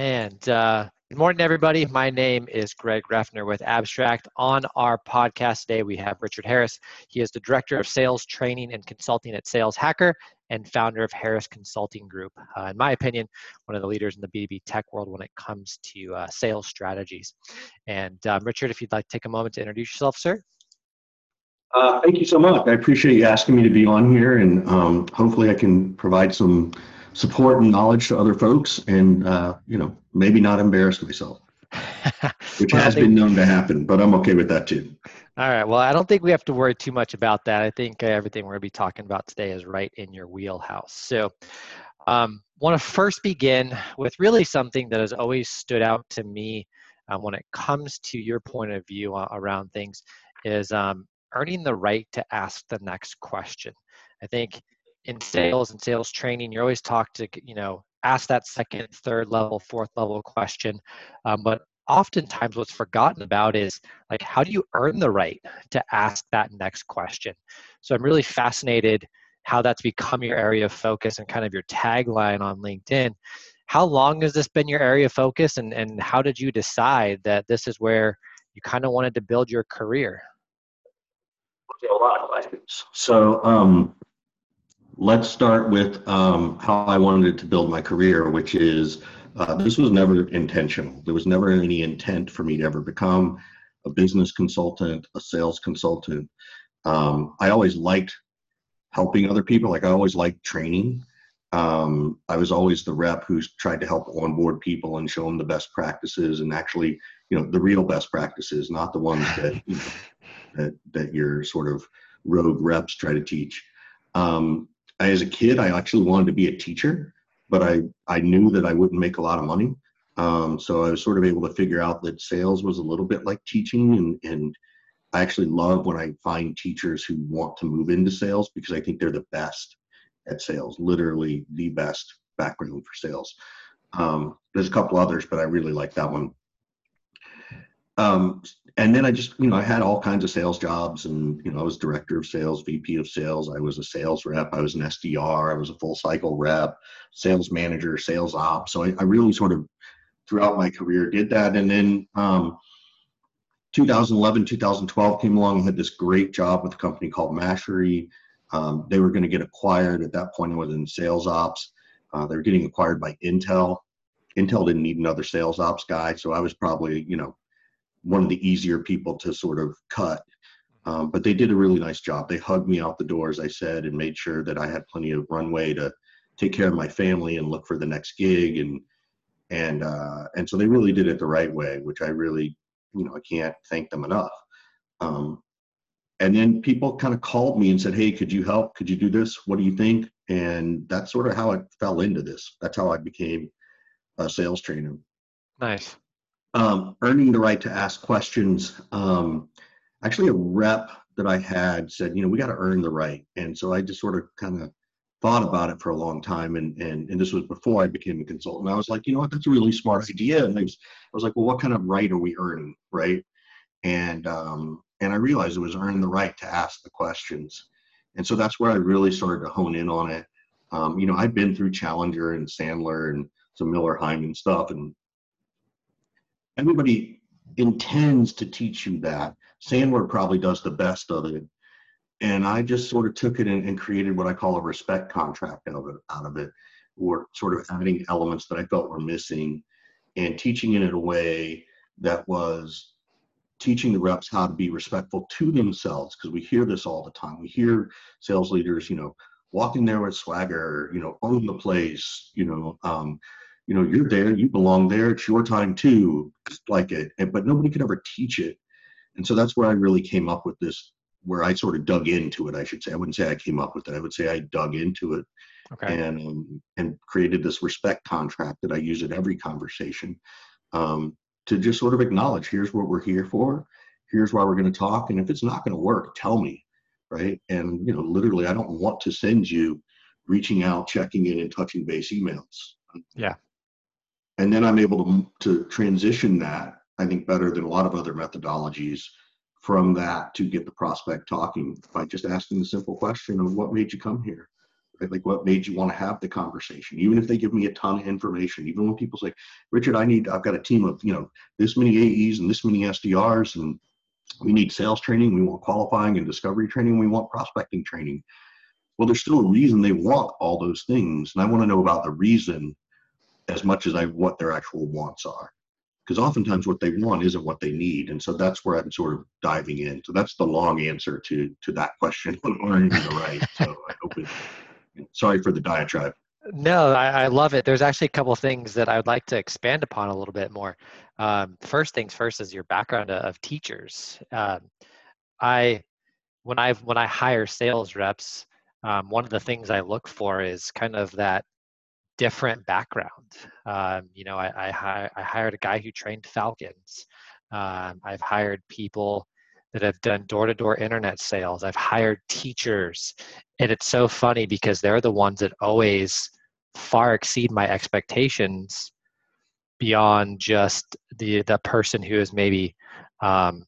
And uh, good morning, everybody. My name is Greg Refner with ABSTRAKT. On our podcast today, we have Richard Harris. He is the Director of Sales Training and Consulting at Sales Hacker and founder of Harris Consulting Group. Uh, in my opinion, one of the leaders in the B2B tech world when it comes to uh, sales strategies. And um, Richard, if you'd like to take a moment to introduce yourself, sir. Uh, thank you so much. I appreciate you asking me to be on here, and um, hopefully, I can provide some support and knowledge to other folks, and uh, you know, maybe not embarrass myself, which well, has think, been known to happen. But I'm okay with that too. All right. Well, I don't think we have to worry too much about that. I think uh, everything we're going to be talking about today is right in your wheelhouse. So, um, want to first begin with really something that has always stood out to me um, when it comes to your point of view uh, around things is um, earning the right to ask the next question. I think in sales and sales training, you're always taught to, you know, ask that second, third level, fourth level question. Um, but oftentimes what's forgotten about is like, how do you earn the right to ask that next question? So I'm really fascinated how that's become your area of focus and kind of your tagline on LinkedIn. How long has this been your area of focus and, and how did you decide that this is where you kind of wanted to build your career? a lot of questions. So um, let's start with um, how I wanted to build my career, which is uh, this was never intentional. There was never any intent for me to ever become a business consultant, a sales consultant. Um, I always liked helping other people. Like I always liked training. Um, I was always the rep who's tried to help onboard people and show them the best practices and actually, you know, the real best practices, not the ones that you know, that that your sort of rogue reps try to teach. Um, I, as a kid, I actually wanted to be a teacher, but I I knew that I wouldn't make a lot of money. Um, so I was sort of able to figure out that sales was a little bit like teaching, and and I actually love when I find teachers who want to move into sales because I think they're the best at sales, literally the best background for sales. Um, there's a couple others, but I really like that one. Um, and then I just, you know, I had all kinds of sales jobs and, you know, I was director of sales, VP of sales. I was a sales rep. I was an SDR. I was a full cycle rep, sales manager, sales ops. So I, I really sort of throughout my career did that. And then um, 2011, 2012 came along and had this great job with a company called Mashery. Um, they were going to get acquired at that point. I was in sales ops. Uh, they were getting acquired by Intel. Intel didn't need another sales ops guy. So I was probably, you know, one of the easier people to sort of cut. Um, but they did a really nice job. They hugged me out the door, as I said, and made sure that I had plenty of runway to take care of my family and look for the next gig. And and uh, and so they really did it the right way, which I really, you know, I can't thank them enough. Um, and then people kind of called me and said, "Hey, could you help? Could you do this? What do you think?" And that's sort of how I fell into this. That's how I became a sales trainer. Nice um, earning the right to ask questions. Um, actually, a rep that I had said, you know, we got to earn the right, and so I just sort of kind of thought about it for a long time, and and and this was before I became a consultant. I was like, you know what, that's a really smart idea, and I was I was like, well, what kind of right are we earning, right? And um, and I realized it was earning the right to ask the questions, and so that's where I really started to hone in on it. Um, you know, I've been through Challenger and Sandler and some Miller Heiman stuff, and everybody intends to teach you that. Sandler probably does the best of it. And I just sort of took it and, and created what I call a respect contract out of it, out of it, or sort of adding elements that I felt were missing and teaching it in a way that was teaching the reps how to be respectful to themselves because we hear this all the time. We hear sales leaders, you know, walking there with swagger, you know, own the place, you know, um, you know, you're there, you belong there, it's your time too, like it. And, but nobody could ever teach it. And so that's where I really came up with this, where I sort of dug into it, I should say. I wouldn't say I came up with it. I would say I dug into it okay. and um, and created this respect contract that I use at every conversation um, to just sort of acknowledge here's what we're here for, here's why we're going to talk, and if it's not going to work, tell me, right? And you know, literally, I don't want to send you reaching out, checking in, and touching base emails. Yeah and then I'm able to, to transition that, I think, better than a lot of other methodologies from that to get the prospect talking by just asking the simple question of what made you come here, right? Like what made you want to have the conversation? Even if they give me a ton of information, even when people say, Richard, I need, I've got a team of, you know, this many AEs and this many SDRs, and we need sales training, we want qualifying and discovery training, we want prospecting training. Well, there's still a reason they want all those things. And I want to know about the reason as much as I what their actual wants are. Because oftentimes what they want isn't what they need. And so that's where I'm sort of diving in. So that's the long answer to to that question. Write. So I hope it sorry for the diatribe. No, I, I, love it. There's actually a couple things that I would like to expand upon a little bit more. Um, first things first is your background of, of teachers. Um, I when I when I hire sales reps, um, one of the things I look for is kind of that different background. Um, you know, I, I, I, hired a guy who trained Falcons. Um, I've hired people that have done door-to-door internet sales. I've hired teachers, and it's so funny because they're the ones that always far exceed my expectations beyond just the the person who is maybe um,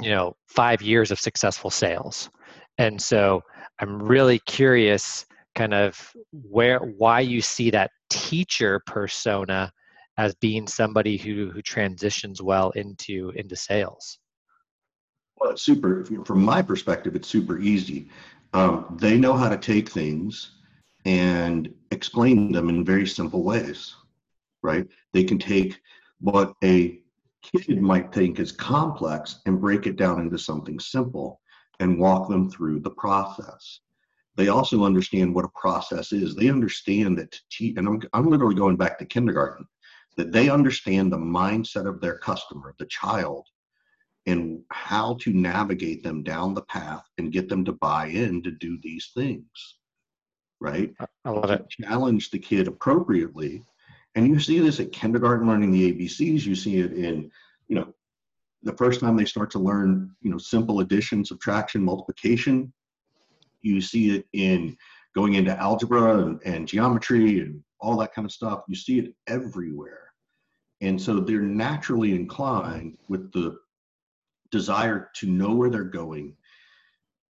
you know five years of successful sales and so i'm really curious kind of where why you see that teacher persona as being somebody who who transitions well into into sales well it's super from my perspective it's super easy um, they know how to take things and explain them in very simple ways, right? They can take what a kid might think is complex and break it down into something simple and walk them through the process. They also understand what a process is. They understand that to teach, and I'm, I'm literally going back to kindergarten, that they understand the mindset of their customer, the child, and how to navigate them down the path and get them to buy in to do these things right? I love it. Challenge the kid appropriately. And you see this at kindergarten learning the ABCs. You see it in, you know, the first time they start to learn, you know, simple addition, subtraction, multiplication. You see it in going into algebra and, and geometry and all that kind of stuff. You see it everywhere. And so they're naturally inclined with the desire to know where they're going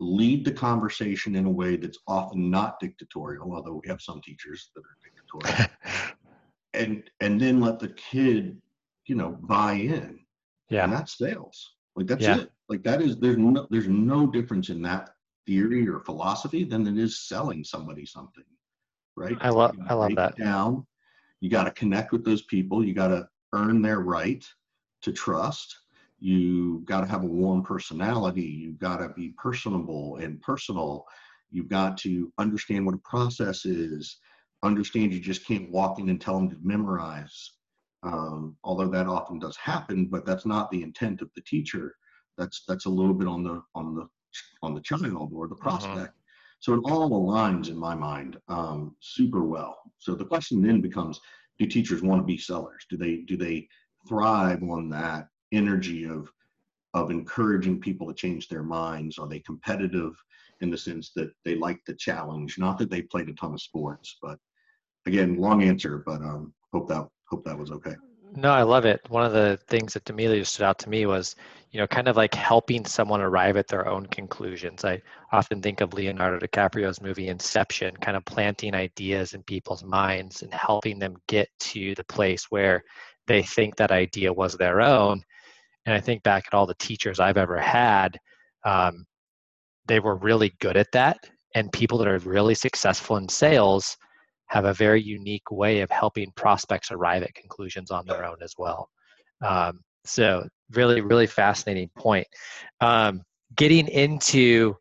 lead the conversation in a way that's often not dictatorial, although we have some teachers that are dictatorial, and and then let the kid, you know, buy in. Yeah, and that's sales. Like that's yeah. it. Like that is there's no there's no difference in that theory or philosophy than it is selling somebody something, right? I love I love that. Down, you got to connect with those people. You got to earn their right to trust you got to have a warm personality you've got to be personable and personal you've got to understand what a process is understand you just can't walk in and tell them to memorize um, although that often does happen but that's not the intent of the teacher that's that's a little bit on the on the on the child or the mm-hmm. prospect uh-huh. so it all aligns in my mind um, super well so the question then becomes do teachers want to be sellers do they do they thrive on that energy of of encouraging people to change their minds? Are they competitive in the sense that they like the challenge? Not that they played a ton of sports, but again, long answer, but um, hope that hope that was okay. No, I love it. One of the things that D'Amelio stood out to me was, you know, kind of like helping someone arrive at their own conclusions. I often think of Leonardo DiCaprio's movie Inception, kind of planting ideas in people's minds and helping them get to the place where they think that idea was their own and I think back at all the teachers I've ever had, um, they were really good at that. And people that are really successful in sales have a very unique way of helping prospects arrive at conclusions on their own as well. Um, so, really, really fascinating point. Um, getting into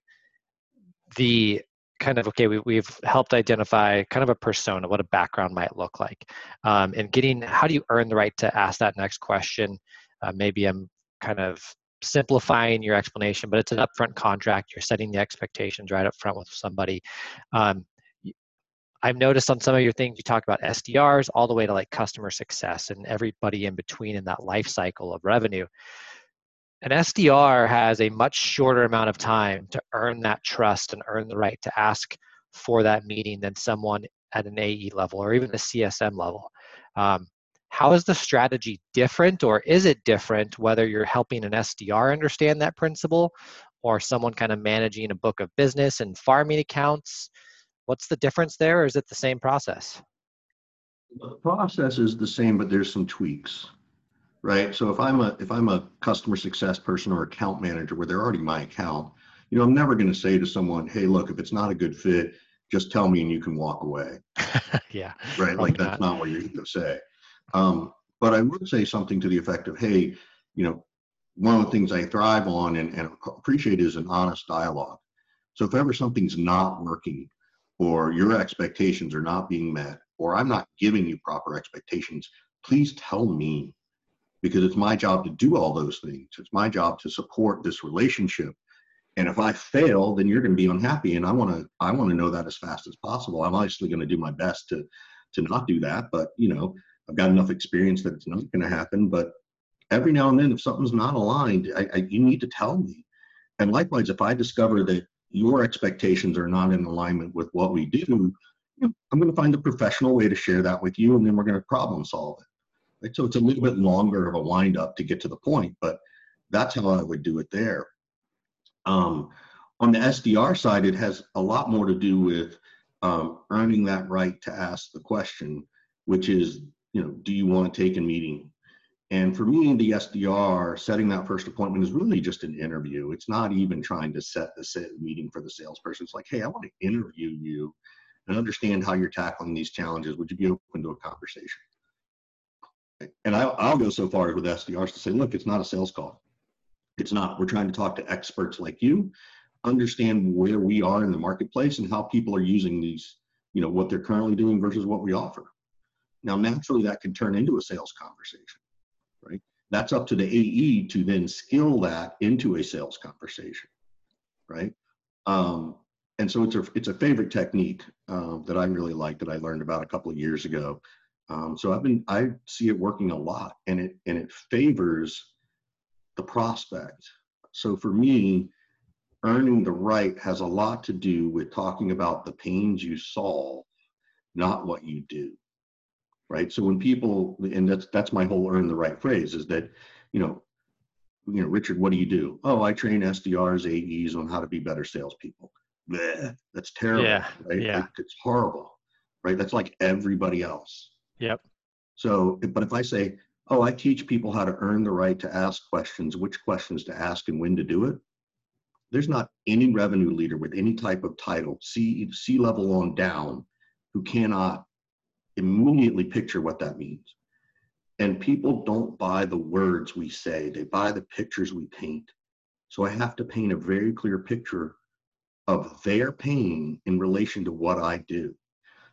the kind of okay we, we've helped identify kind of a persona what a background might look like um, and getting how do you earn the right to ask that next question uh, maybe I'm kind of simplifying your explanation, but it's an upfront contract. You're setting the expectations right up front with somebody. Um, I've noticed on some of your things you talk about SDRs all the way to like customer success and everybody in between in that life cycle of revenue. An SDR has a much shorter amount of time to earn that trust and earn the right to ask for that meeting than someone at an AE level or even a CSM level. Um, how is the strategy different or is it different whether you're helping an SDR understand that principle or someone kind of managing a book of business and farming accounts? What's the difference there or is it the same process? The process is the same but there's some tweaks right? So if i'm a if i'm a customer success person or account manager where they're already my account you know i'm never going to say to someone hey look if it's not a good fit just tell me and you can walk away. Yeah right? like that's not, not what you're going to say. Um, but i would say something to the effect of hey you know one of the things i thrive on and, and appreciate is an honest dialogue. So if ever something's not working or your expectations are not being met or i'm not giving you proper expectations please tell me. Because it's my job to do all those things. It's my job to support this relationship. And if i fail then you're going to be unhappy and i want to i want to know that as fast as possible. I'm obviously going to do my best to to not do that but you know i've got enough experience that it's not going to happen. But every now and then if something's not aligned I, I, you need to tell me. And likewise if i discover that your expectations are not in alignment with what we do, I'm going to find a professional way to share that with you, and then we're going to problem solve it. Right? So it's a little bit longer of a wind up to get to the point, but that's how I would do it there. Um, on the SDR side, it has a lot more to do with um, earning that right to ask the question, which is, you know, do you want to take a meeting? And for me, the SDR, setting that first appointment is really just an interview. It's not even trying to set the meeting for the salesperson. It's like, hey, I want to interview you and understand how you're tackling these challenges. Would you be open to a conversation? And I, I'll go so far with SDRs to say, look, it's not a sales call. It's not. We're trying to talk to experts like you, understand where we are in the marketplace and how people are using these, you know, what they're currently doing versus what we offer. Now, naturally, that can turn into a sales conversation right? That's up to the AE to then skill that into a sales conversation, right? Um, and so it's a it's a favorite technique uh, that I really like that I learned about a couple of years ago. Um, so I've been I see it working a lot, and it and it favors the prospect. So for me, earning the right has a lot to do with talking about the pains you solve, not what you do right? So when people, and that's that's my whole earn the right phrase is that, you know, you know, Richard, what do you do? Oh, I train SDRs, AEs on how to be better salespeople. Bleh, that's terrible. Yeah. Right? Yeah. It's horrible. Right. That's like everybody else. Yep. So, but if I say, oh, I teach people how to earn the right to ask questions, which questions to ask and when to do it, there's not any revenue leader with any type of title, C, C level on down, who cannot immediately picture what that means. And people don't buy the words we say, they buy the pictures we paint. So I have to paint a very clear picture of their pain in relation to what I do.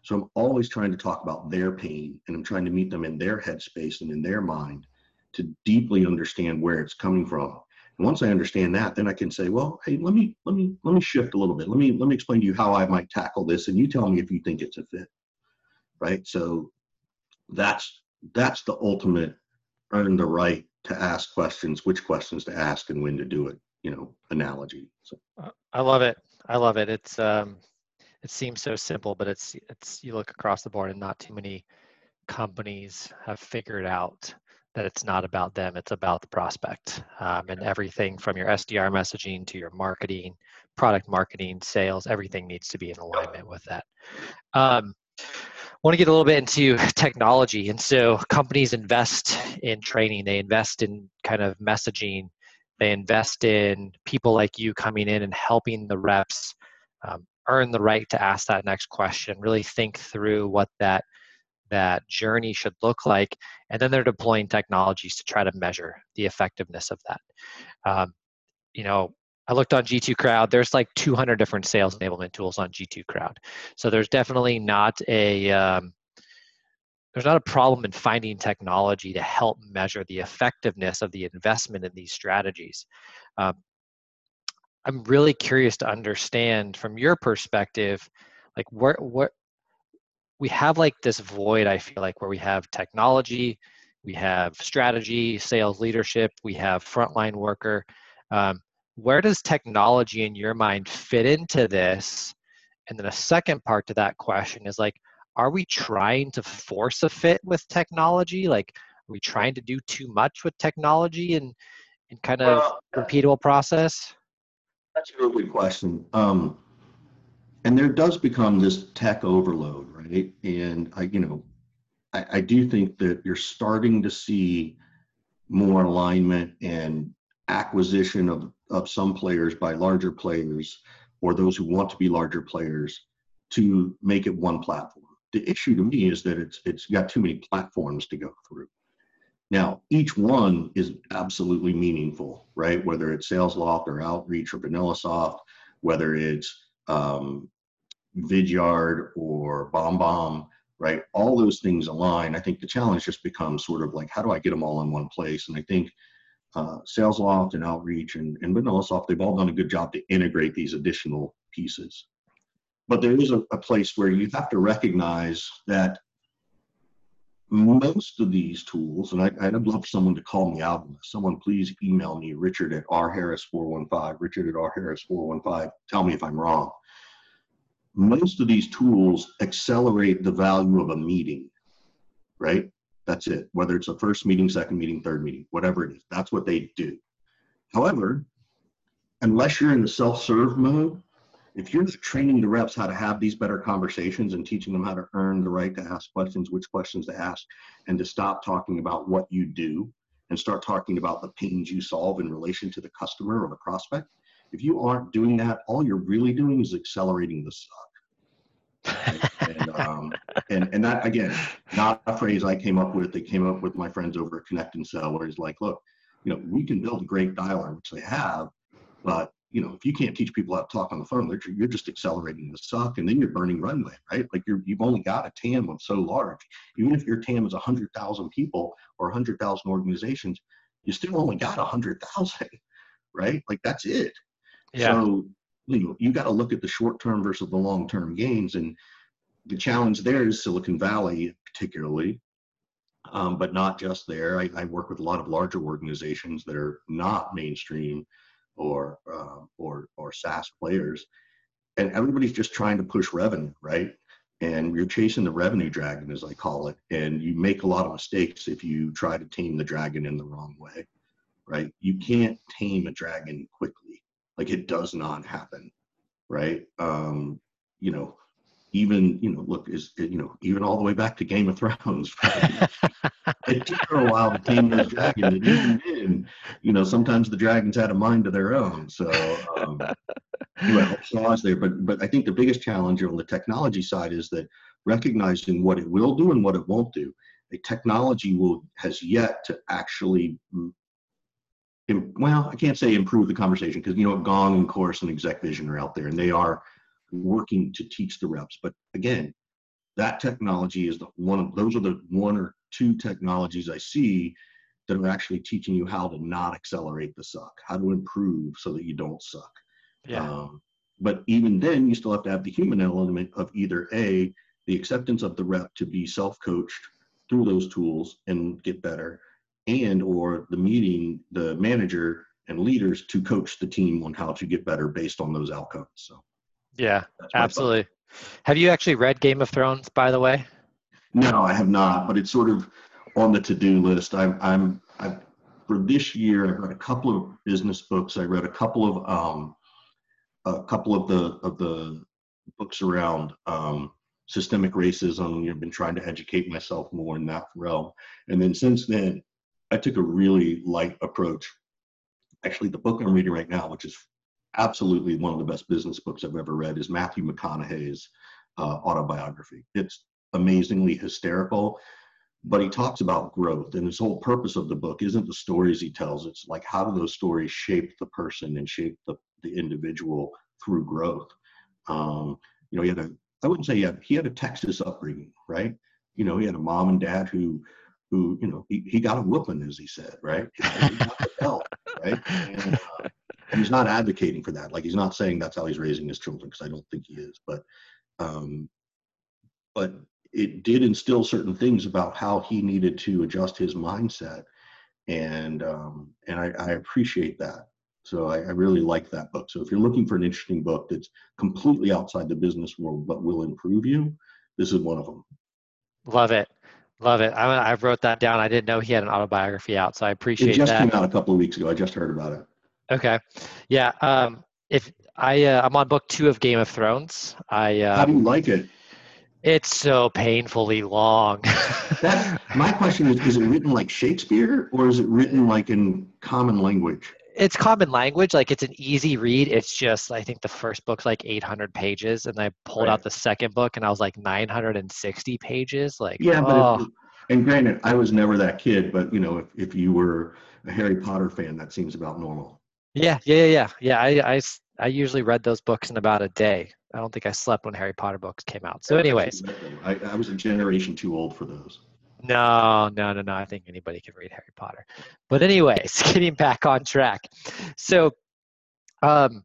So I'm always trying to talk about their pain and I'm trying to meet them in their headspace and in their mind to deeply understand where it's coming from. And once I understand that, then I can say, well, hey, let me let me let me shift a little bit. Let me let me explain to you how I might tackle this and you tell me if you think it's a fit right? So that's that's the ultimate earn the right to ask questions, which questions to ask, and when to do it. You know, analogy. So I love it. I love it. It's um, it seems so simple, but it's it's you look across the board, and not too many companies have figured out that it's not about them; it's about the prospect, um, and everything from your SDR messaging to your marketing, product marketing, sales, everything needs to be in alignment with that. Um, want to get a little bit into technology. And so companies invest in training, they invest in kind of messaging, they invest in people like you coming in and helping the reps um, earn the right to ask that next question, really think through what that that journey should look like, and then they're deploying technologies to try to measure the effectiveness of that. Um, you know, I looked on G2 Crowd. There's like 200 different sales enablement tools on G2 Crowd. So there's definitely not a um, there's not a problem in finding technology to help measure the effectiveness of the investment in these strategies. Um, I'm really curious to understand from your perspective, like what what we have like this void. I feel like where we have technology, we have strategy, sales leadership, we have frontline worker. Um, where does technology in your mind fit into this? And then a second part to that question is like are we trying to force a fit with technology? Like are we trying to do too much with technology and and kind of well, repeatable process? That's a really good question. Um, and there does become this tech overload, right? And I, you know, I, I do think that you're starting to see more alignment and acquisition of, of some players by larger players or those who want to be larger players to make it one platform. The issue to me is that it's it's got too many platforms to go through. Now, each one is absolutely meaningful, right? Whether it's SalesLoft or Outreach or VanillaSoft, whether it's um, Vidyard or BombBomb, right? All those things align. I think the challenge just becomes sort of like, how do I get them all in one place? And I think uh, SalesLoft and Outreach and, and VanillaSoft, they've all done a good job to integrate these additional pieces. But there is a, a place where you have to recognize that most of these tools, and I, would love someone to call me out on this. Someone please email me, Richard at rharris415, Richard at rharris415. Tell me if I'm wrong. Most of these tools accelerate the value of a meeting, right? That's it. Whether it's a first meeting, second meeting, third meeting, whatever it is, that's what they do. However, unless you're in the self-serve mode, if you're training the reps how to have these better conversations and teaching them how to earn the right to ask questions, which questions to ask, and to stop talking about what you do and start talking about the pains you solve in relation to the customer or the prospect, if you aren't doing that, all you're really doing is accelerating the suck. And, um, and and that again, not a phrase I came up with. They came up with my friends over at ConnectAndSell, where it's like, look, you know, we can build a great dialer, which they have, but you know, if you can't teach people how to talk on the phone, you're just accelerating the suck, and then you're burning runway, right? Like you're you've only got a TAM of so large. Even if your TAM is hundred thousand people or hundred thousand organizations, you still only got a hundred thousand, right? Like that's it. Yeah. So you know, you got to look at the short term versus the long term gains, and the challenge there is Silicon Valley, particularly, um, but not just there. I, I work with a lot of larger organizations that are not mainstream or uh, or or SaaS players, and everybody's just trying to push revenue, right? And you're chasing the revenue dragon, as I call it, and you make a lot of mistakes if you try to tame the dragon in the wrong way, right? You can't tame a dragon quickly, like it does not happen, right? Um, you know, even you know look is you know even all the way back to game of thrones right? it took her a while to tame those dragons and even you know sometimes the dragons had a mind of their own so um, flaws there but but i think the biggest challenge on the technology side is that recognizing what it will do and what it won't do a technology will has yet to actually well i can't say improve the conversation because you know Gong and Chorus and ExecVision are out there and they are working to teach the reps. But again, that technology is the one of those are the one or two technologies I see that are actually teaching you how to not accelerate the suck, how to improve so that you don't suck. Yeah. Um, but even then, you still have to have the human element of either a the acceptance of the rep to be self-coached through those tools and get better, and or the meeting the manager and leaders to coach the team on how to get better based on those outcomes. So. Yeah, absolutely. Have you actually read Game of Thrones, by the way? No, I have not, but it's sort of on the to-do list. I'm, I'm, i for this year, i've read a couple of business books. I read a couple of, um, a couple of the of the books around um, systemic racism. I've been trying to educate myself more in that realm, and then since then, I took a really light approach. Actually, the book I'm reading right now, which is absolutely one of the best business books I've ever read is Matthew McConaughey's uh, autobiography. It's amazingly hysterical, but he talks about growth, and his whole purpose of the book isn't the stories he tells. It's like how do those stories shape the person and shape the, the individual through growth. Um, you know, he had a I wouldn't say he had he had a Texas upbringing, right? You know, he had a mom and dad who who you know he, he got a whooping as he said, right? He right? And, uh, he's not advocating for that. Like he's not saying that's how he's raising his children because I don't think he is. But um, but it did instill certain things about how he needed to adjust his mindset, and um, and I, I appreciate that. So I, I, really like that book. So if you're looking for an interesting book that's completely outside the business world but will improve you, this is one of them. Love it. Love it. I, I wrote that down. I didn't know he had an autobiography out, so I appreciate that. it just that. came out a couple of weeks ago. I just heard about it. Okay. Yeah. Um, if I uh, I'm on book two of Game of Thrones. I uh, How do you like it? It's so painfully long. that, my question is: Is it written like Shakespeare, or is it written like in common language? It's common language. Like it's an easy read. It's just I think the first book's like 800 pages, and I pulled right. out the second book, and I was like 960 pages. Like yeah, but oh. it, and granted, I was never that kid, but you know, if if you were a Harry Potter fan, that seems about normal. Yeah, yeah, yeah, yeah. I, I, I usually read those books in about a day. I don't think I slept when Harry Potter books came out. So, anyways, I, I was a generation too old for those. No, no, no, no. I think anybody can read Harry Potter. But anyways, getting back on track. So, um,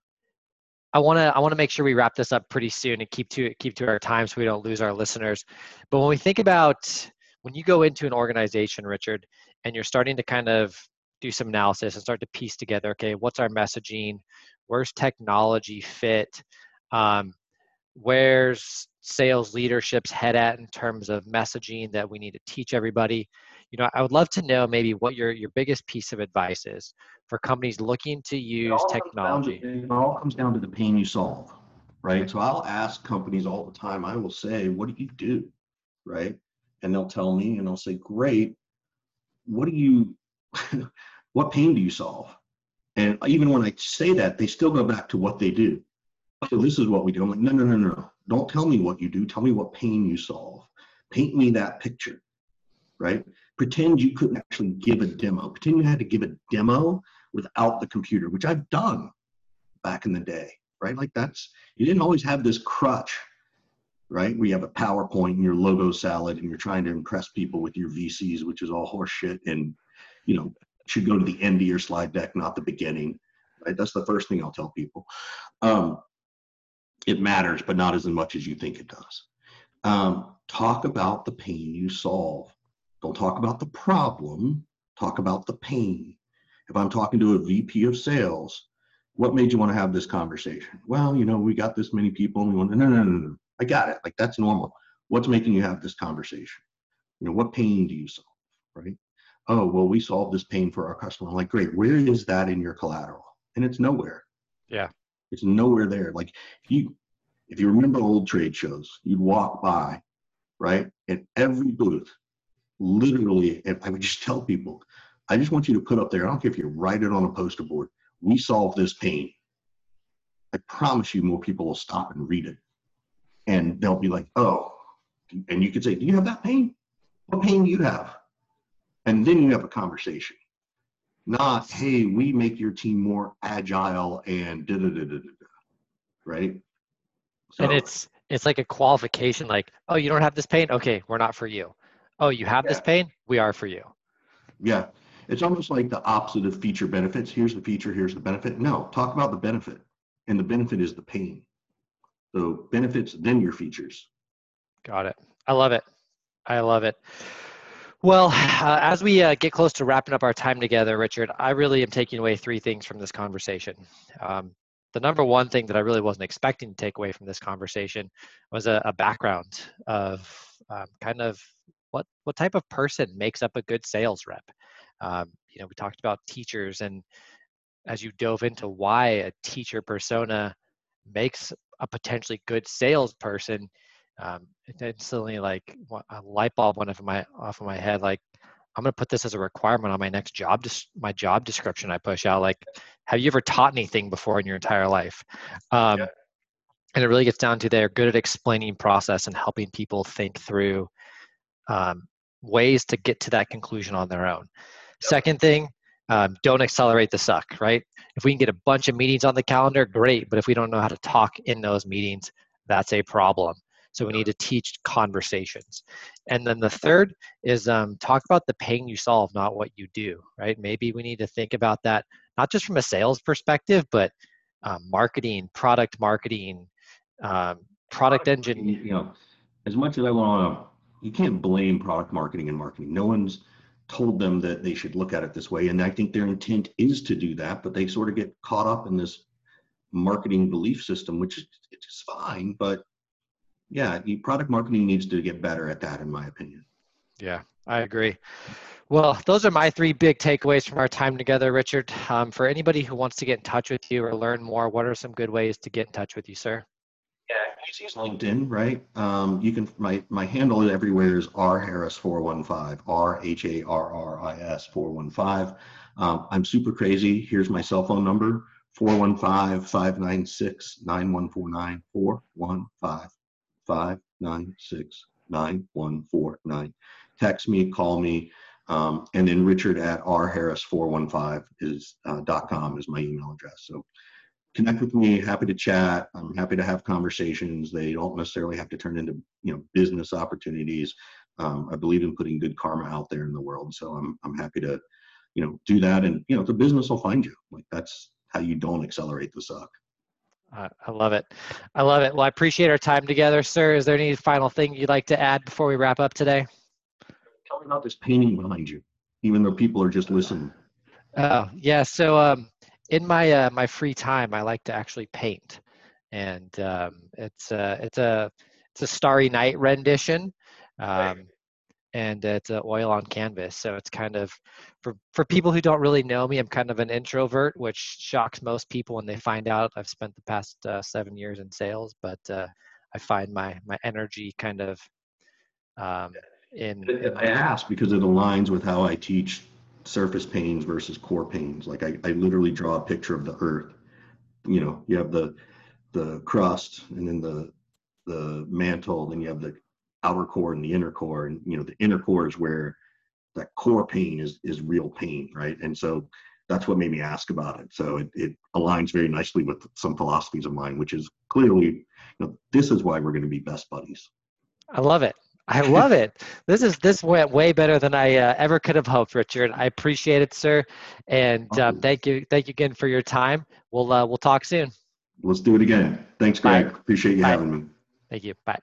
I want to I want to make sure we wrap this up pretty soon and keep to keep to our time so we don't lose our listeners. But when we think about when you go into an organization, Richard, and you're starting to kind of do some analysis and start to piece together okay what's our messaging where's technology fit um, where's sales leadership's head at in terms of messaging that we need to teach everybody you know i would love to know maybe what your your biggest piece of advice is for companies looking to use it technology to, it all comes down to the pain you solve right so i'll ask companies all the time i will say what do you do right and they'll tell me and i'll say great what do you what pain do you solve? And even when I say that, they still go back to what they do. So this is what we do. I'm like, no, no, no, no. Don't tell me what you do. Tell me what pain you solve. Paint me that picture, right? Pretend you couldn't actually give a demo. Pretend you had to give a demo without the computer, which I've done back in the day, right? Like that's, you didn't always have this crutch, right? We have a PowerPoint and your logo salad and you're trying to impress people with your VCs, which is all horseshit and, you know, should go to the end of your slide deck, not the beginning. Right? That's the first thing I'll tell people. Um, it matters, but not as much as you think it does. Um, talk about the pain you solve. Don't talk about the problem. Talk about the pain. If I'm talking to a VP of sales, what made you want to have this conversation? Well, you know, we got this many people, and we want. No, no, no, no. No. I got it. Like that's normal. What's making you have this conversation? You know, what pain do you solve? Right? oh, well, we solved this pain for our customer. I'm like, great, where is that in your collateral? And it's nowhere. Yeah. It's nowhere there. Like if you if you remember old trade shows, you'd walk by, right? At every booth, literally, and I would just tell people, I just want you to put up there, I don't care if you write it on a poster board, we solve this pain. I promise you more people will stop and read it. And they'll be like, oh, and you could say, do you have that pain? What pain do you have? and then you have a conversation not hey we make your team more agile and da da da da da right? So, and it's it's like a qualification like oh you don't have this pain? Okay we're not for you. Oh you have yeah. this pain? We are for you. Yeah. It's almost like the opposite of feature benefits. Here's the feature here's the benefit. No talk about the benefit. And the benefit is the pain. So benefits then your features. Got it. I love it. I love it well, uh, as we uh, get close to wrapping up our time together, Richard, I really am taking away three things from this conversation. Um, the number one thing that I really wasn't expecting to take away from this conversation was a, a background of um, kind of what what type of person makes up a good sales rep. Um, you know, we talked about teachers, and as you dove into why a teacher persona makes a potentially good salesperson, um, it instantly like a light bulb went off of my off of my head. Like I'm gonna put this as a requirement on my next job, just my job description I push out. Like, have you ever taught anything before in your entire life? Um, yeah. And it really gets down to they're good at explaining process and helping people think through um, ways to get to that conclusion on their own. Yep. Second thing, um, don't accelerate the suck, right? If we can get a bunch of meetings on the calendar, great. But if we don't know how to talk in those meetings, that's a problem. So we need to teach conversations. And then the third is um, talk about the pain you solve, not what you do, right? Maybe we need to think about that, not just from a sales perspective, but um, marketing, product marketing, um, product engine. You know, as much as I want to, you can't blame product marketing and marketing. No one's told them that they should look at it this way. And I think their intent is to do that, but they sort of get caught up in this marketing belief system, which is, it's fine, but yeah, product marketing needs to get better at that, in my opinion. Yeah, I agree. Well, those are my three big takeaways from our time together, Richard. Um, for anybody who wants to get in touch with you or learn more, what are some good ways to get in touch with you, sir? Yeah, use LinkedIn, right? Um, you can my my handle everywhere is R Harris four one five R H A R R I S four one five. Um, I'm super crazy. Here's my cell phone number 415 596 9149 415 596 9149. Text me, call me. Um, and then Richard at rharris415 is uh, .com is my email address. So connect with me. Happy to chat. I'm happy to have conversations. They don't necessarily have to turn into you know business opportunities. Um, I believe in putting good karma out there in the world. So I'm I'm happy to you know do that. And you know the business will find you. Like that's how you don't accelerate the suck. Uh, I love it. I love it. Well, I appreciate our time together, sir. Is there any final thing you'd like to add before we wrap up today? tell me about this painting behind you, even though people are just listening. Oh yeah, so um, in my uh, my free time, I like to actually paint, and um, it's uh, it's a it's a Starry Night rendition, um, and it's a oil on canvas. So it's kind of for for people who don't really know me, I'm kind of an introvert, which shocks most people when they find out I've spent the past uh, seven years in sales. But uh, I find my my energy kind of um, in, in I ask because it aligns with how I teach surface pains versus core pains. Like I, I literally draw a picture of the earth. You know, you have the the crust and then the the mantle, then you have the outer core and the inner core. And you know, the inner core is where that core pain is is real pain, right? And so that's what made me ask about it. So it, it aligns very nicely with some philosophies of mine, which is clearly, you know, this is why we're going to be best buddies. I love it. I love it. This is this went way better than I uh, ever could have hoped, Richard. I appreciate it, sir, and um, thank you, thank you again for your time. We'll uh, we'll talk soon. Let's do it again. Thanks, Greg. Bye. Appreciate you Bye. having me. Thank you. Bye.